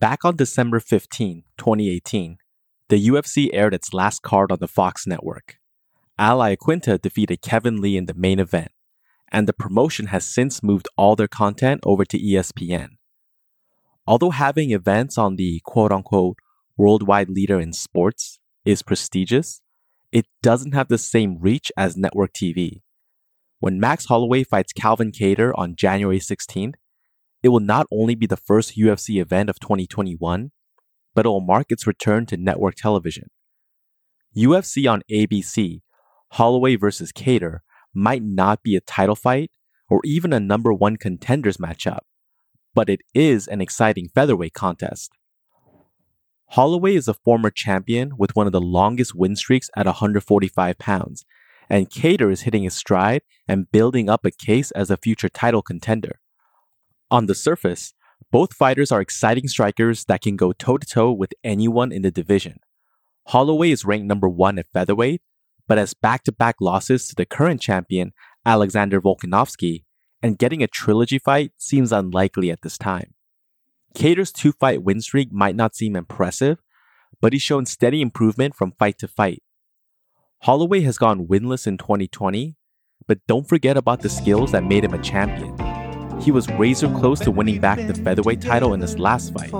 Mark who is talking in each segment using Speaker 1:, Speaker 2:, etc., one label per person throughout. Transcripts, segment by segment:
Speaker 1: Back on December 15, 2018, the UFC aired its last card on the Fox network. Ally Iaquinta defeated Kevin Lee in the main event, and the promotion has since moved all their content over to ESPN. Although having events on the quote unquote worldwide leader in sports is prestigious, it doesn't have the same reach as network TV. When Max Holloway fights Calvin Kattar on January 16th, it will not only be the first UFC event of 2021, but it will mark its return to network television. UFC on ABC, Holloway versus Kattar, might not be a title fight or even a number one contenders matchup, but it is an exciting featherweight contest. Holloway is a former champion with one of the longest win streaks at 145 pounds, and Kattar is hitting his stride and building up a case as a future title contender. On the surface, both fighters are exciting strikers that can go toe to toe with anyone in the division. Holloway is ranked number one at featherweight, but has back to back losses to the current champion, Alexander Volkanovski, and getting a trilogy fight seems unlikely at this time. Kattar's two fight win streak might not seem impressive, but he's shown steady improvement from fight to fight. Holloway has gone winless in 2020, but don't forget about the skills that made him a champion. He was razor close to winning back the featherweight title in his last fight.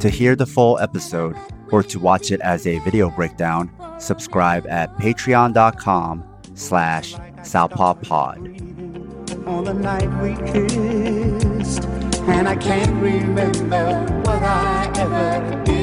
Speaker 2: To hear the full episode or to watch it as a video breakdown, subscribe at patreon.com slash southpawpod.
Speaker 3: On the night we kissed, and I can't remember what I ever did.